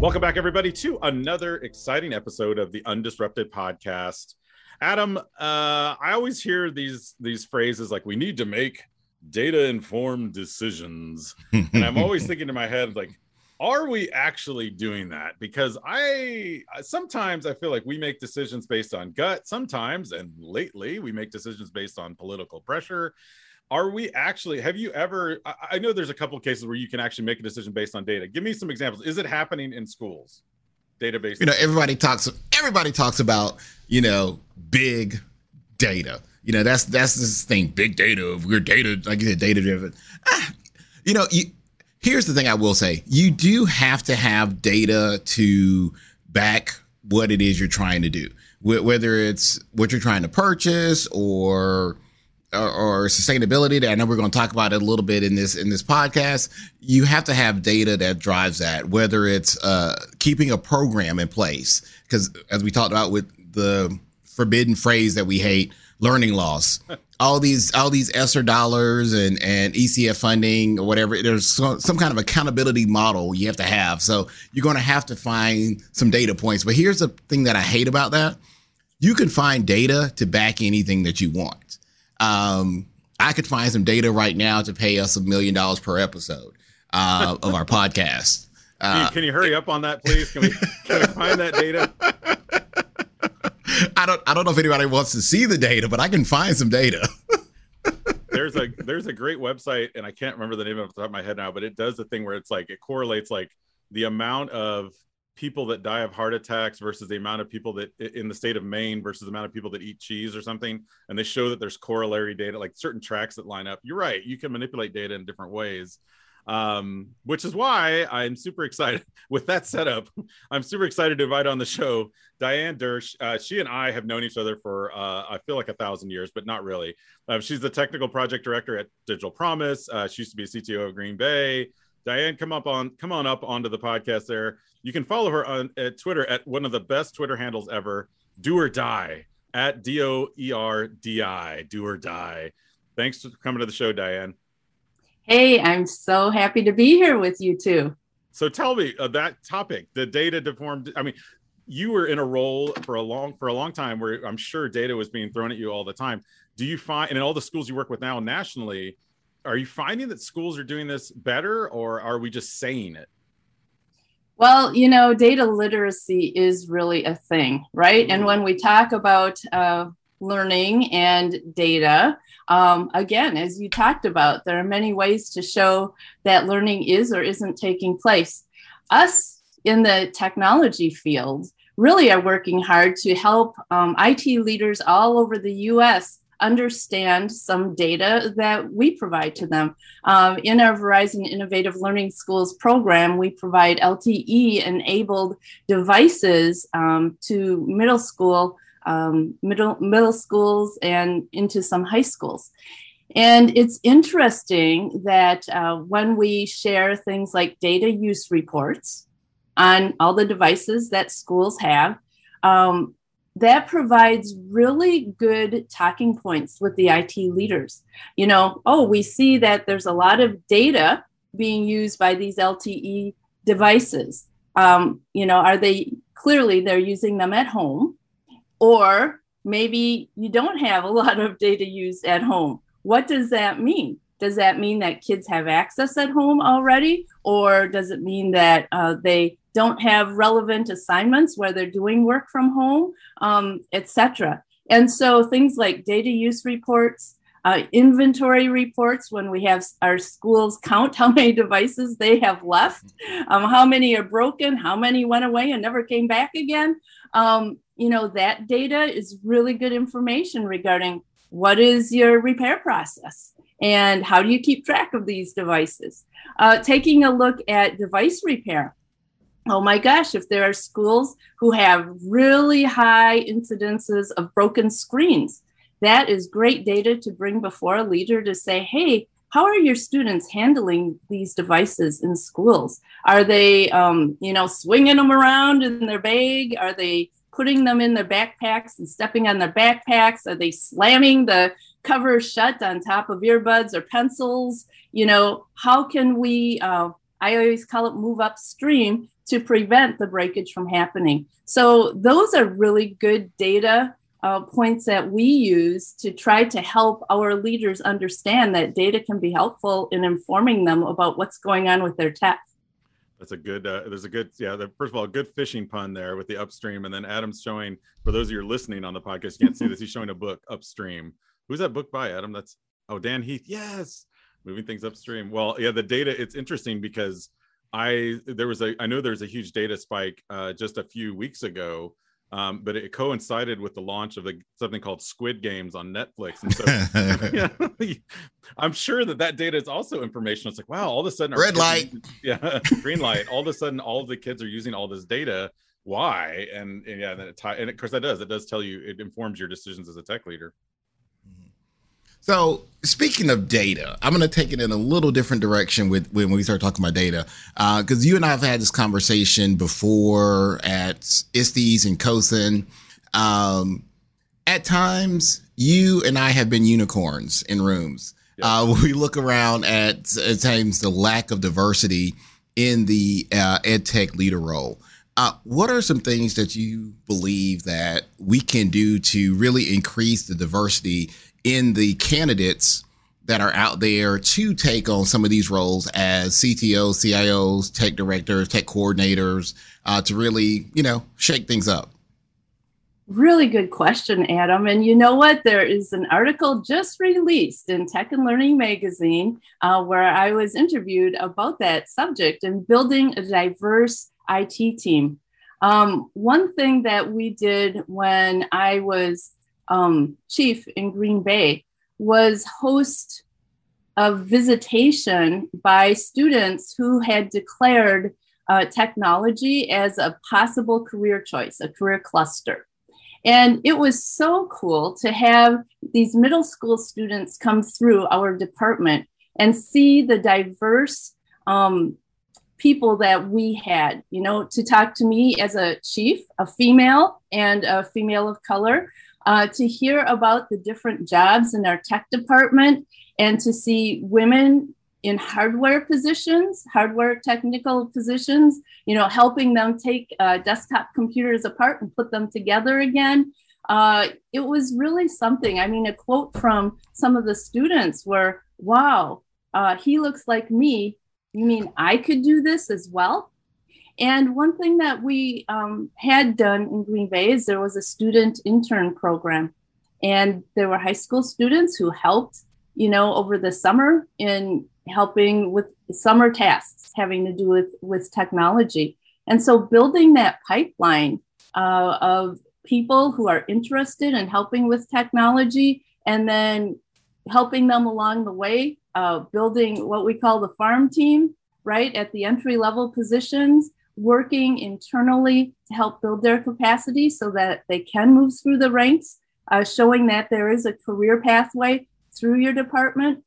Welcome back, everybody, to another exciting episode of the Undisrupted Podcast. Adam, uh, I always hear these these phrases like "we need to make data informed decisions," and I'm always thinking in my head like, are we actually doing that? Because I sometimes I feel like we make decisions based on gut. Sometimes, and lately, we make decisions based on political pressure are we actually have you ever i know there's a couple of cases where you can actually make a decision based on data. Give me some examples. Is it happening in schools? Database. You know everybody talks everybody talks about you know big data. You know that's that's this thing big data we're data like you said data driven. Ah, you know you, here's the thing i will say. You do have to have data to back what it is you're trying to do. Whether it's what you're trying to purchase or or, or sustainability that I know we're going to talk about it a little bit in this in this podcast, you have to have data that drives that. Whether it's uh, keeping a program in place, because as we talked about with the forbidden phrase that we hate, learning loss. all these all these ESSER dollars and and ECF funding or whatever. There's some, some kind of accountability model you have to have. So you're going to have to find some data points. But here's the thing that I hate about that: you can find data to back anything that you want. Um, I could find some data right now to pay us a million dollars per episode uh, of our podcast. Uh, can, you, hurry up on that, please? Can we, can we find that data? I don't. I don't know if anybody wants to see the data, but I can find some data. there's a there's a great website, and I can't remember the name of off the top of my head now, but it does the thing where it's like it correlates like the amount of people that die of heart attacks versus the amount of people that in the state of Maine versus the amount of people that eat cheese or something. And they show that there's corollary data, like certain tracks that line up. You're right. You can manipulate data in different ways. Um, which is why I'm super excited with that setup. I'm super excited to invite on the show Diane Doersch. Uh, she and I have known each other for uh, I feel like a thousand years, but not really. Uh, she's the technical project director at Digital Promise. Uh, she used to be a CTO of Green Bay. Diane, come up on come on up onto the podcast there. You can follow her on at Twitter at one of the best Twitter handles ever, Do or Die at D O E R D I, Do or Die. Thanks for coming to the show, Diane. Hey, I'm so happy to be here with you too. So tell me uh, that topic, the data deformed. I mean, you were in a role for a long for a long time where I'm sure data was being thrown at you all the time. Do you find and in all the schools you work with now nationally, are you finding that schools are doing this better or are we just saying it? Well, you know, data literacy is really a thing, right? Mm-hmm. And when we talk about uh, learning and data, um, again, as you talked about, there are many ways to show that learning is or isn't taking place. Us in the technology field really are working hard to help um, IT leaders all over the US understand some data that we provide to them. Um, in our Verizon Innovative Learning Schools program, we provide LTE enabled devices um, to middle school, um, middle, middle schools, and into some high schools. And it's interesting that uh, when we share things like data use reports on all the devices that schools have, um, that provides really good talking points with the IT leaders. You know, oh, we see that there's a lot of data being used by these LTE devices. Um, you know, are they clearly they're using them at home, or maybe you don't have a lot of data used at home. What does that mean? Does that mean that kids have access at home already, or does it mean that uh, they don't have relevant assignments where they're doing work from home, um, etc. And so things like data use reports, uh, inventory reports when we have our schools count how many devices they have left, um, how many are broken, how many went away and never came back again. Um, you know, that data is really good information regarding what is your repair process and how do you keep track of these devices. Uh, taking a look at device repair oh my gosh, if there are schools who have really high incidences of broken screens, that is great data to bring before a leader to say, hey, how are your students handling these devices in schools? Are they, um, you know, swinging them around in their bag? Are they putting them in their backpacks and stepping on their backpacks? Are they slamming the cover shut on top of earbuds or pencils? You know, how can we uh, I always call it move upstream to prevent the breakage from happening. So those are really good data uh, points that we use to try to help our leaders understand that data can be helpful in informing them about what's going on with their tech. That's a good. Uh, there's a good. Yeah. The, first of all, a good fishing pun there with the upstream, and then Adam's showing. For those of you listening on the podcast, you can't see this. He's showing a book upstream. Who's that book by, Adam? That's oh Dan Heath. Yes, moving things upstream. Well, yeah, the data. It's interesting because I there was a I know there's a huge data spike uh, just a few weeks ago um, but it coincided with the launch of the, something called Squid Games on Netflix, and so I'm sure that that data is also information. It's like, wow, all of a sudden, red light, yeah, green light. All of a sudden, all of the kids are using all this data. Why? And, and yeah, then it tie, and of course that does. It does tell you. It informs your decisions as a tech leader. So speaking of data, I'm going to take it in a little different direction with when we start talking about data, because uh, you and I have had this conversation before at ISTES and COSN. Um, at times, you and I have been unicorns in rooms. Uh, we look around at at times the lack of diversity in the uh, ed tech leader role. Uh, what are some things that you believe that we can do to really increase the diversity in the candidates that are out there to take on some of these roles as CTOs, CIOs, tech directors, tech coordinators, uh, to really, you know, shake things up? Really good question, Adam. And you know what? There is an article just released in Tech and Learning magazine uh, where I was interviewed about that subject and building a diverse IT team. Um, one thing that we did when I was um, chief in Green Bay was host of visitation by students who had declared uh, technology as a possible career choice, a career cluster. And it was so cool to have these middle school students come through our department and see the diverse um, people that we had, you know, to talk to me as a chief, a female, and a female of color uh, to hear about the different jobs in our tech department and to see women in hardware positions, hardware technical positions, you know, helping them take uh, desktop computers apart and put them together again. Uh, it was really something. I mean, a quote from some of the students were, wow, uh, he looks like me. You mean I could do this as well? And one thing that we um, had done in Green Bay is there was a student intern program, and there were high school students who helped, you know, over the summer in helping with summer tasks having to do with with technology. And so building that pipeline uh, of people who are interested in helping with technology, and then helping them along the way, uh, building what we call the farm team, right at the entry level positions working internally to help build their capacity so that they can move through the ranks, uh, showing that there is a career pathway through your department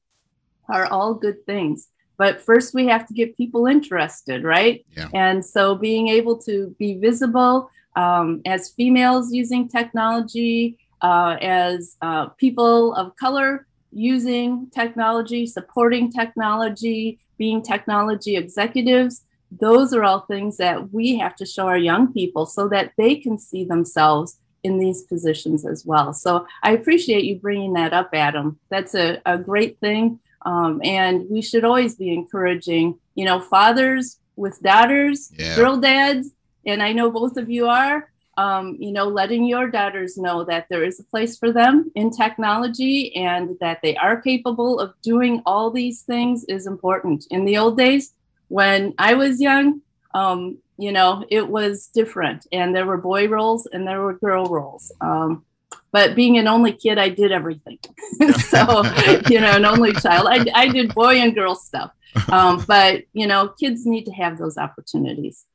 are all good things. But first, we have to get people interested, right? Yeah. And so, being able to be visible um, as females using technology, uh, as uh, people of color using technology, supporting technology, being technology executives, those are all things that we have to show our young people so that they can see themselves in these positions as well. So I appreciate you bringing that up, Adam. That's a, a great thing. Um, and we should always be encouraging, you know, fathers with daughters, yeah. girl dads, and I know both of you are, um, you know, letting your daughters know that there is a place for them in technology and that they are capable of doing all these things is important. In the old days, when I was young, um, you know, it was different, and there were boy roles and there were girl roles. Um, but being an only kid, I did everything. so, you know, an only child, I, I did boy and girl stuff. Um, but you know, kids need to have those opportunities.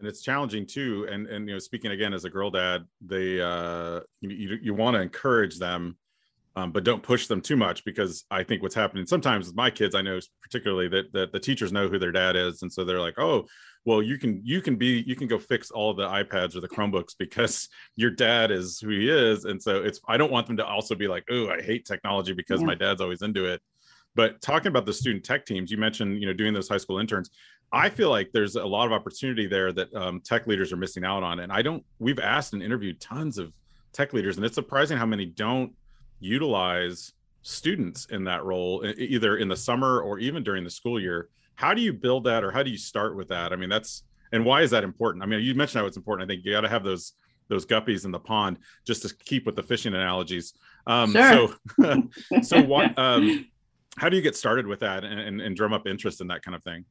And it's challenging too. And and you know, speaking again as a girl dad, they uh, you you, you want to encourage them um, but don't push them too much because I think what's happening sometimes with my kids, I know particularly that that the teachers know who their dad is, and so they're like, oh, well, you can you can be you can go fix all the iPads or the Chromebooks because your dad is who he is, and so it's I don't want them to also be like, oh, I hate technology because yeah. my dad's always into it. But talking about the student tech teams, you mentioned you know doing those high school interns. I feel like there's a lot of opportunity there that um, tech leaders are missing out on, and I don't. We've asked and interviewed tons of tech leaders, and it's surprising how many don't utilize students in that role, either in the summer or even during the school year. How do you build that, or how do you start with that? I mean, that's and why is that important? I mean, you mentioned how it's important. I think you got to have those those guppies in the pond just to keep with the fishing analogies. Um, sure. So, so what? Um, how do you get started with that and, and, and drum up interest in that kind of thing?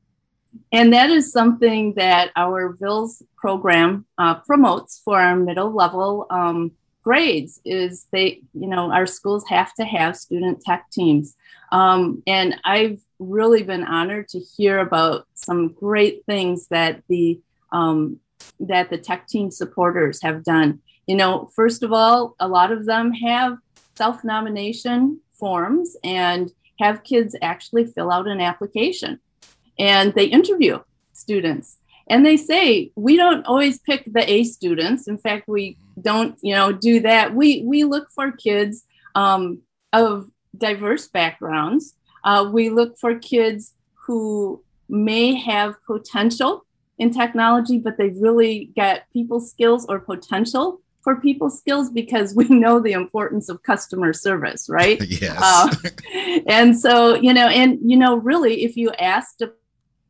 And that is something that our VILS program uh, promotes for our middle level um, grades is they, you know, our schools have to have student tech teams. Um, and I've really been honored to hear about some great things that the um, that the tech team supporters have done. You know, first of all, a lot of them have self nomination forms and have kids actually fill out an application and they interview students and they say we don't always pick the a students. In fact we don't you know do that. We we look for kids um, of diverse backgrounds. Uh, we look for kids who may have potential in technology but they've really got people skills or potential for people skills because we know the importance of customer service right? Yes. Uh, and so you know and you know really if you ask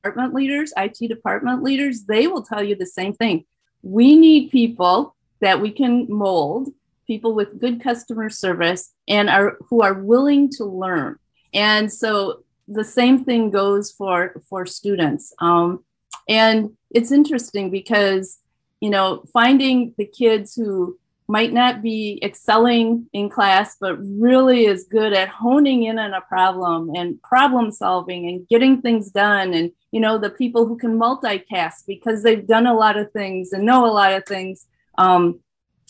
department leaders, IT department leaders, they will tell you the same thing. We need people that we can mold, people with good customer service and are who are willing to learn. And so the same thing goes for for students. Um, and it's interesting because you know finding the kids who might not be excelling in class, but really is good at honing in on a problem and problem solving and getting things done. And, you know, the people who can multitask because they've done a lot of things and know a lot of things. Um,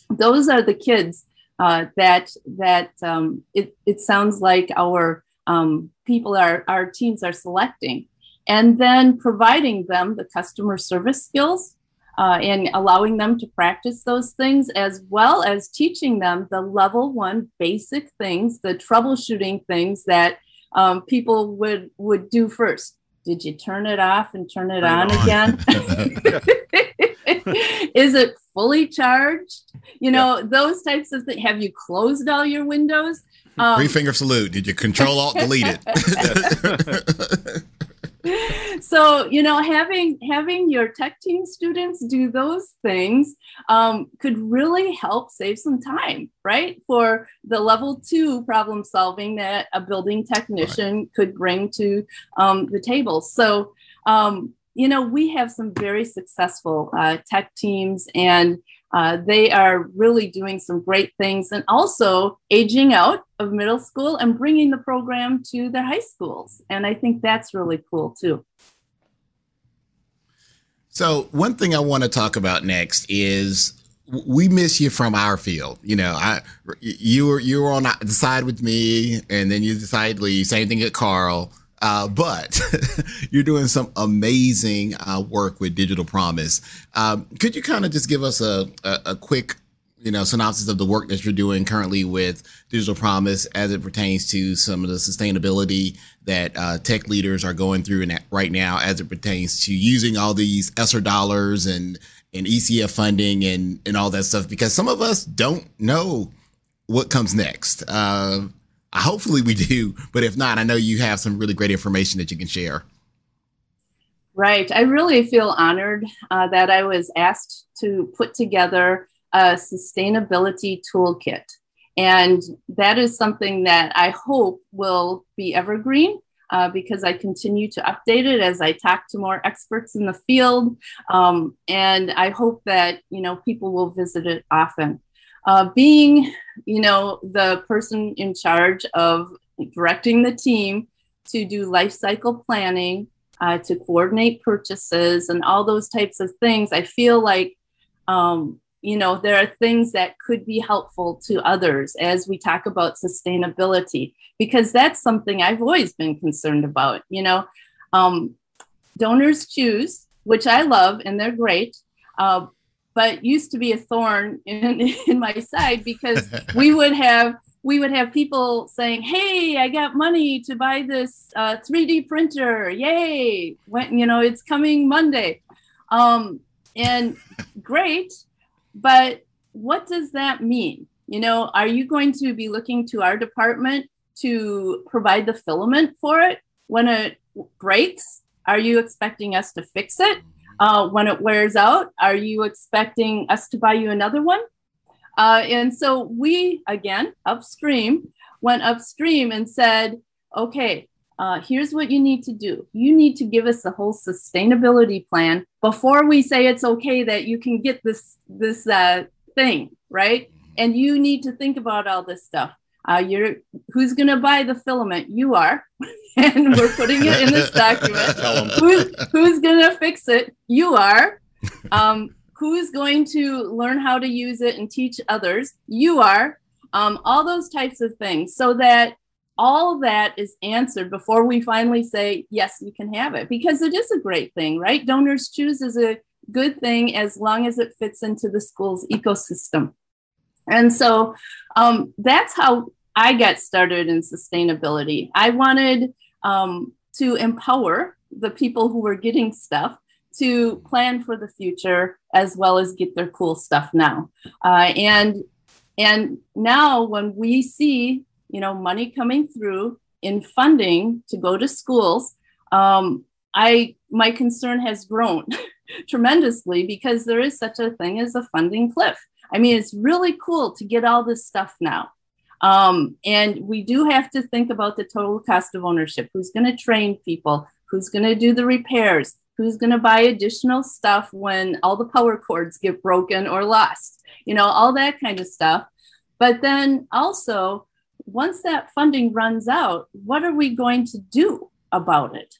those are the kids uh, that that um, it, it sounds like our um, people are our teams are selecting and then providing them the customer service skills uh, and allowing them to practice those things as well as teaching them the level one basic things the troubleshooting things that um, people would would do first. Did you turn it off and turn it on, on, again? Is it fully charged? You know yeah. those types of things have you closed all your windows? Um, three finger salute. Did you control alt delete it so you know having having your tech team students do those things um, could really help save some time right for the level two problem solving that a building technician right. could bring to um, the table so um, you know we have some very successful uh, tech teams and uh, they are really doing some great things and also aging out of middle school and bringing the program to their high schools. And I think that's really cool too. So, one thing I want to talk about next is we miss you from our field. You know, I you were you were on the side with me, and then you decided to leave. Same thing at Carl. Uh, but you're doing some amazing uh, work with Digital Promise. Um, could you kind of just give us a, a, a, quick, you know, synopsis of the work that you're doing currently with Digital Promise as it pertains to some of the sustainability that uh, tech leaders are going through in right now as it pertains to using all these ESSER dollars and and ECF funding and and all that stuff because some of us don't know what comes next. Uh, Hopefully we do, but if not, I know you have some really great information that you can share. Right. I really feel honored uh, that I was asked to put together a sustainability toolkit. And that is something that I hope will be evergreen uh, because I continue to update it as I talk to more experts in the field. Um, and I hope that, you know, people will visit it often uh, being, you know, the person in charge of directing the team to do life cycle planning, uh, to coordinate purchases, and all those types of things, I feel like, um, you know, there are things that could be helpful to others as we talk about sustainability, because that's something I've always been concerned about. You know, um, DonorsChoose, which I love, and they're great. Uh, but used to be a thorn in, in my side because we would have we would have people saying, "Hey, I got money to buy this uh, 3D printer! Yay! When you know it's coming Monday." Um, and great, but what does that mean? You know, are you going to be looking to our department to provide the filament for it when it breaks? Are you expecting us to fix it uh, when it wears out? Are you expecting us to buy you another one? Uh, and so we, again, upstream, went upstream and said, okay, uh, here's what you need to do. You need to give us the whole sustainability plan before we say it's okay that you can get this this uh, thing, right? And you need to think about all this stuff. Uh, you're who's going to buy the filament? You are, and we're putting it in this document. who's who's going to fix it? You are. Um, who's going to learn how to use it and teach others? You are. Um, all those types of things, so that all that is answered before we finally say yes you can have it because it is a great thing right DonorsChoose is a good thing as long as it fits into the school's ecosystem and so um, that's how i got started in sustainability. I wanted um, to empower the people who were getting stuff to plan for the future as well as get their cool stuff now. Uh, and and now when we see you know money coming through in funding to go to schools um, i my concern has grown tremendously because there is such a thing as a funding cliff. I mean it's really cool to get all this stuff now um, and we do have to think about the total cost of ownership. Who's going to train people? Who's going to do the repairs? Who's going to buy additional stuff when all the power cords get broken or lost? You know all that kind of stuff. But then also once that funding runs out, what are we going to do about it?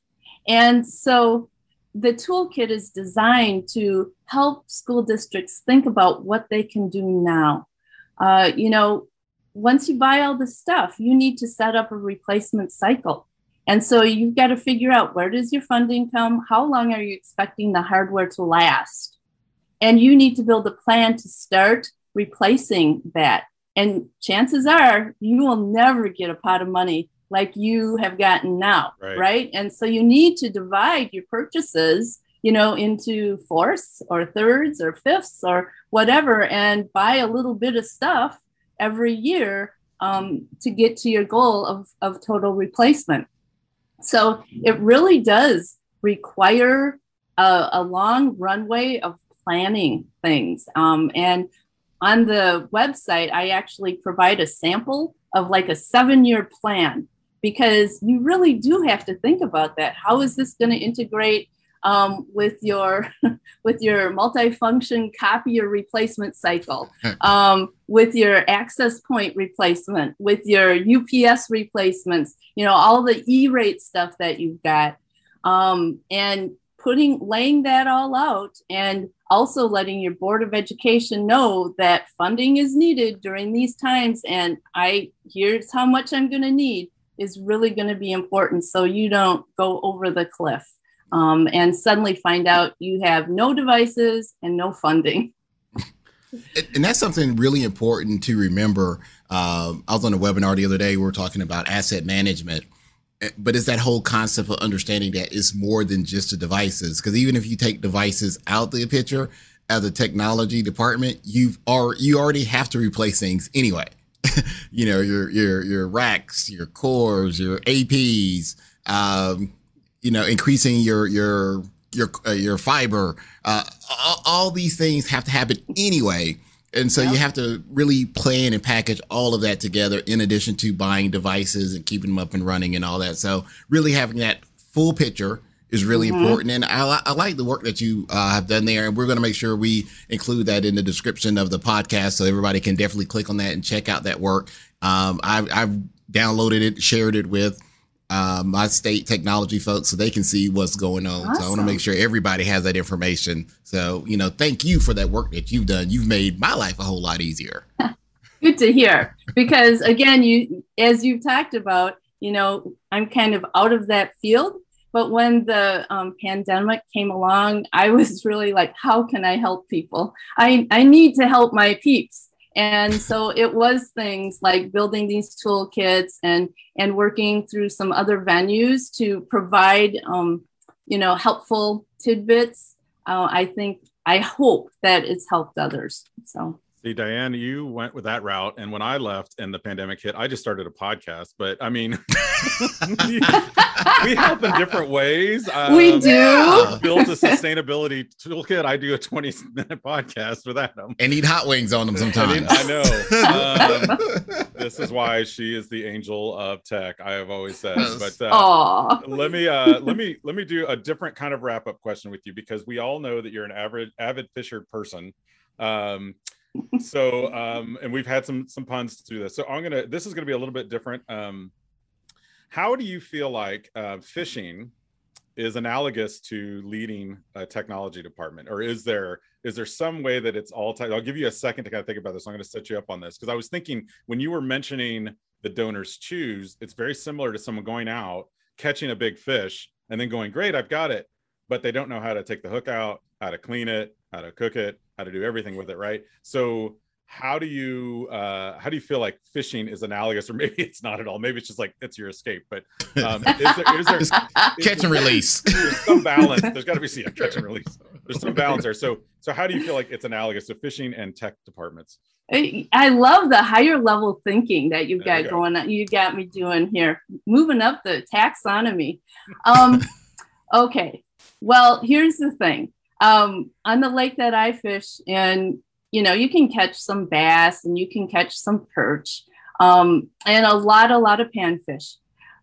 And so the toolkit is designed to help school districts think about what they can do now. Uh, you know, once you buy all the stuff, you need to set up a replacement cycle. And so you've got to figure out where does your funding come? How long are you expecting the hardware to last? And you need to build a plan to start replacing that. And chances are you will never get a pot of money like you have gotten now, right? right? And so you need to divide your purchases, you know, into fourths or thirds or fifths or whatever, and buy a little bit of stuff every year um, to get to your goal of, of total replacement. So it really does require a, a long runway of planning things. Um, and on the website, I actually provide a sample of like a seven year plan because you really do have to think about that. How is this going to integrate um, with your with your multifunction copier replacement cycle, um, with your access point replacement, with your UPS replacements, you know, all the E-rate stuff that you've got, um, and putting laying that all out and also letting your board of education know that funding is needed during these times and i here's how much i'm going to need is really going to be important so you don't go over the cliff um, and suddenly find out you have no devices and no funding and that's something really important to remember uh, i was on a webinar the other day we were talking about asset management but it's that whole concept of understanding that it's more than just the devices. Because even if you take devices out the picture as a technology department, you've are you already have to replace things anyway. you know your your your racks, your cores, your APs. Um, you know, increasing your your your uh, your fiber. Uh, all, all these things have to happen anyway. And so you have to really plan and package all of that together in addition to buying devices and keeping them up and running and all that. So really having that full picture is really mm-hmm. important. And I, I, like the work that you uh, have done there. And we're going to make sure we include that in the description of the podcast so everybody can definitely click on that and check out that work. Um, I've, I've downloaded it, shared it with uh, my state technology folks so they can see what's going on. Awesome. So I want to make sure everybody has that information. So, you know, thank you for that work that you've done. You've made my life a whole lot easier. Good to hear. Because again, you as you've talked about, you know, I'm kind of out of that field. But when the um, pandemic came along, I was really like, how can I help people? I, I need to help my peeps. And so it was things like building these toolkits and and working through some other venues to provide um, you know helpful tidbits. Uh, i think i hope that it's helped others so See, Diane, you went with that route. And when I left and the pandemic hit, I just started a podcast. But I mean, we help in different ways. Um, we do. Built a sustainability toolkit. I do a 20 minute podcast with Adam. And eat hot wings on them sometimes. I, know. Um, this is why she is the angel of tech, I have always said. But uh, let me uh, let me let me do a different kind of wrap up question with you because we all know that you're an avid avid fisher person. Um, so um and we've had some some puns through this. So i'm gonna this is gonna be a little bit different. Um how do you feel like uh, fishing is analogous to leading a technology department? Or is there is there some way that it's all tech i'll give you a second to kind of think about this. I'm to set you up on this. Because i was thinking when you were mentioning the DonorsChoose it's very similar to someone going out catching a big fish and then going great i've got it but they don't know how to take the hook out how to clean it how to cook it how to do everything with it, right? So how do you uh, how do you feel like fishing is analogous, or maybe it's not at all? Maybe it's just like it's your escape. But um, is there, is there is catch and release? There's some balance. There's got to be see yeah, catch and release. There's some balance there. So so how do you feel like it's analogous to fishing and tech departments? I love the higher level thinking that you've got go. going on. You got me doing here, moving up the taxonomy. Um, okay, well here's the thing um, on the lake that I fish, and you know, you can catch some bass and you can catch some perch, um, and a lot, a lot of panfish.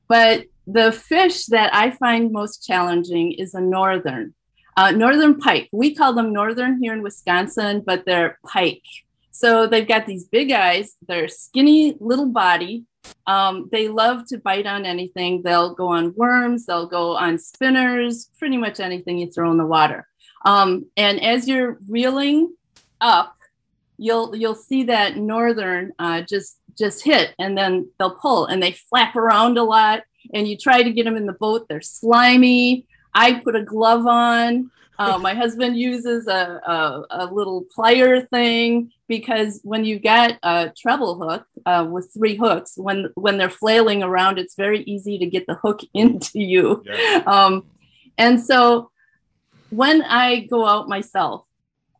But the fish that I find most challenging is a northern, uh, northern pike. We call them northern here in Wisconsin, but they're pike. So they've got these big eyes. They're skinny little body. Um, they love to bite on anything. They'll go on worms. They'll go on spinners. Pretty much anything you throw in the water. Um, and as you're reeling up, you'll you'll see that northern uh, just just hit, and then they'll pull, and they flap around a lot. And you try to get them in the boat; they're slimy. I put a glove on. Uh, my husband uses a, a, a, little plier thing because when you get a treble hook uh, with three hooks, when when they're flailing around, it's very easy to get the hook into you. Yeah. Um, and so when I go out myself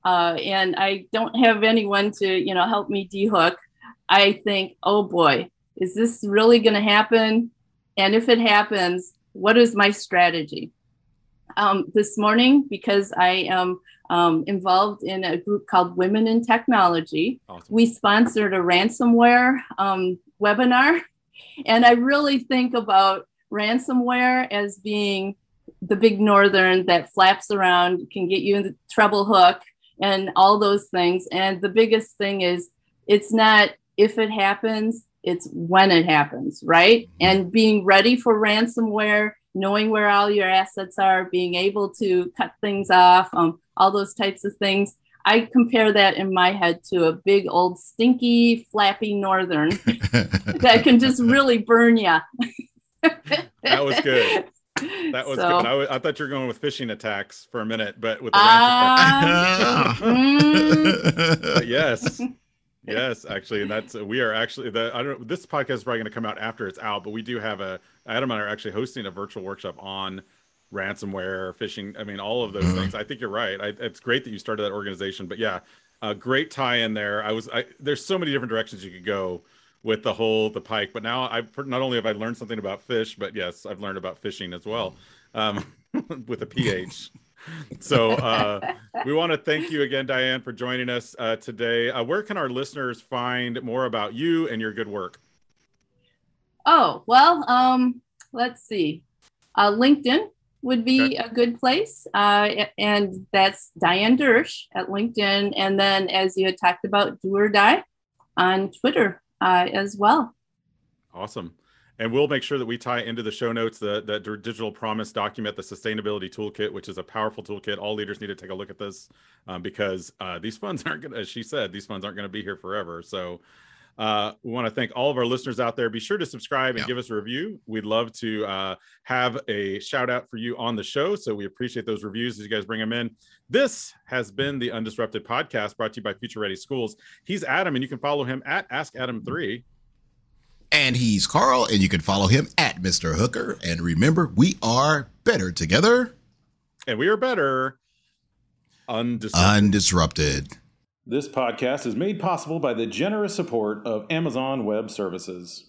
uh, and I don't have anyone to, you know, help me dehook, I think, oh boy, is this really going to happen? And if it happens, what is my strategy? Um, this morning, because I am um, involved in a group called Women in Technology, awesome. we sponsored a ransomware um, webinar. And I really think about ransomware as being the big northern that flaps around can get you in the treble hook and all those things. And the biggest thing is it's not if it happens, it's when it happens, right? And being ready for ransomware, knowing where all your assets are, being able to cut things off, um, all those types of things. I compare that in my head to a big old stinky flappy northern that can just really burn you. that was good. That was so, good. I, I, thought you were going with phishing attacks for a minute, but with the uh, mm. yes, yes, actually, and that's we are actually the I don't this podcast is probably going to come out after it's out, but we do have a Adam and I are actually hosting a virtual workshop on ransomware, phishing. I mean, all of those mm-hmm. things. I think you're right. I, it's great that you started that organization, but yeah, a great tie in there. I was I, there's so many different directions you could go with the whole the pike. But now I've not only have I learned something about fish, but yes, I've learned about phishing as well um, with a pH. so uh, we want to thank you again, Diane, for joining us uh, today. Uh, where can our listeners find more about you and your good work? Oh well, um, let's see. Uh, LinkedIn would be okay. a good place, uh, and that's Diane Doersch at LinkedIn. And then, as you had talked about, Do or Die on Twitter uh, as well. Awesome. And we'll make sure that we tie into the show notes the, the digital promise document, the sustainability toolkit, which is a powerful toolkit. All leaders need to take a look at this um, because uh, these funds aren't going to, as she said, these funds aren't going to be here forever. So Uh, we want to thank all of our listeners out there. Be sure to subscribe and Yeah. give us a review. We'd love to uh, have a shout out for you on the show. So we appreciate those reviews as you guys bring them in. This has been the Undisrupted Podcast brought to you by Future Ready Schools. He's Adam, and you can follow him at Ask Adam 3 And he's Carl, and you can follow him at Mr. Hooker. And remember, we are better together, And we are better undisrupted. undisrupted. This podcast is made possible by the generous support of Amazon Web Services.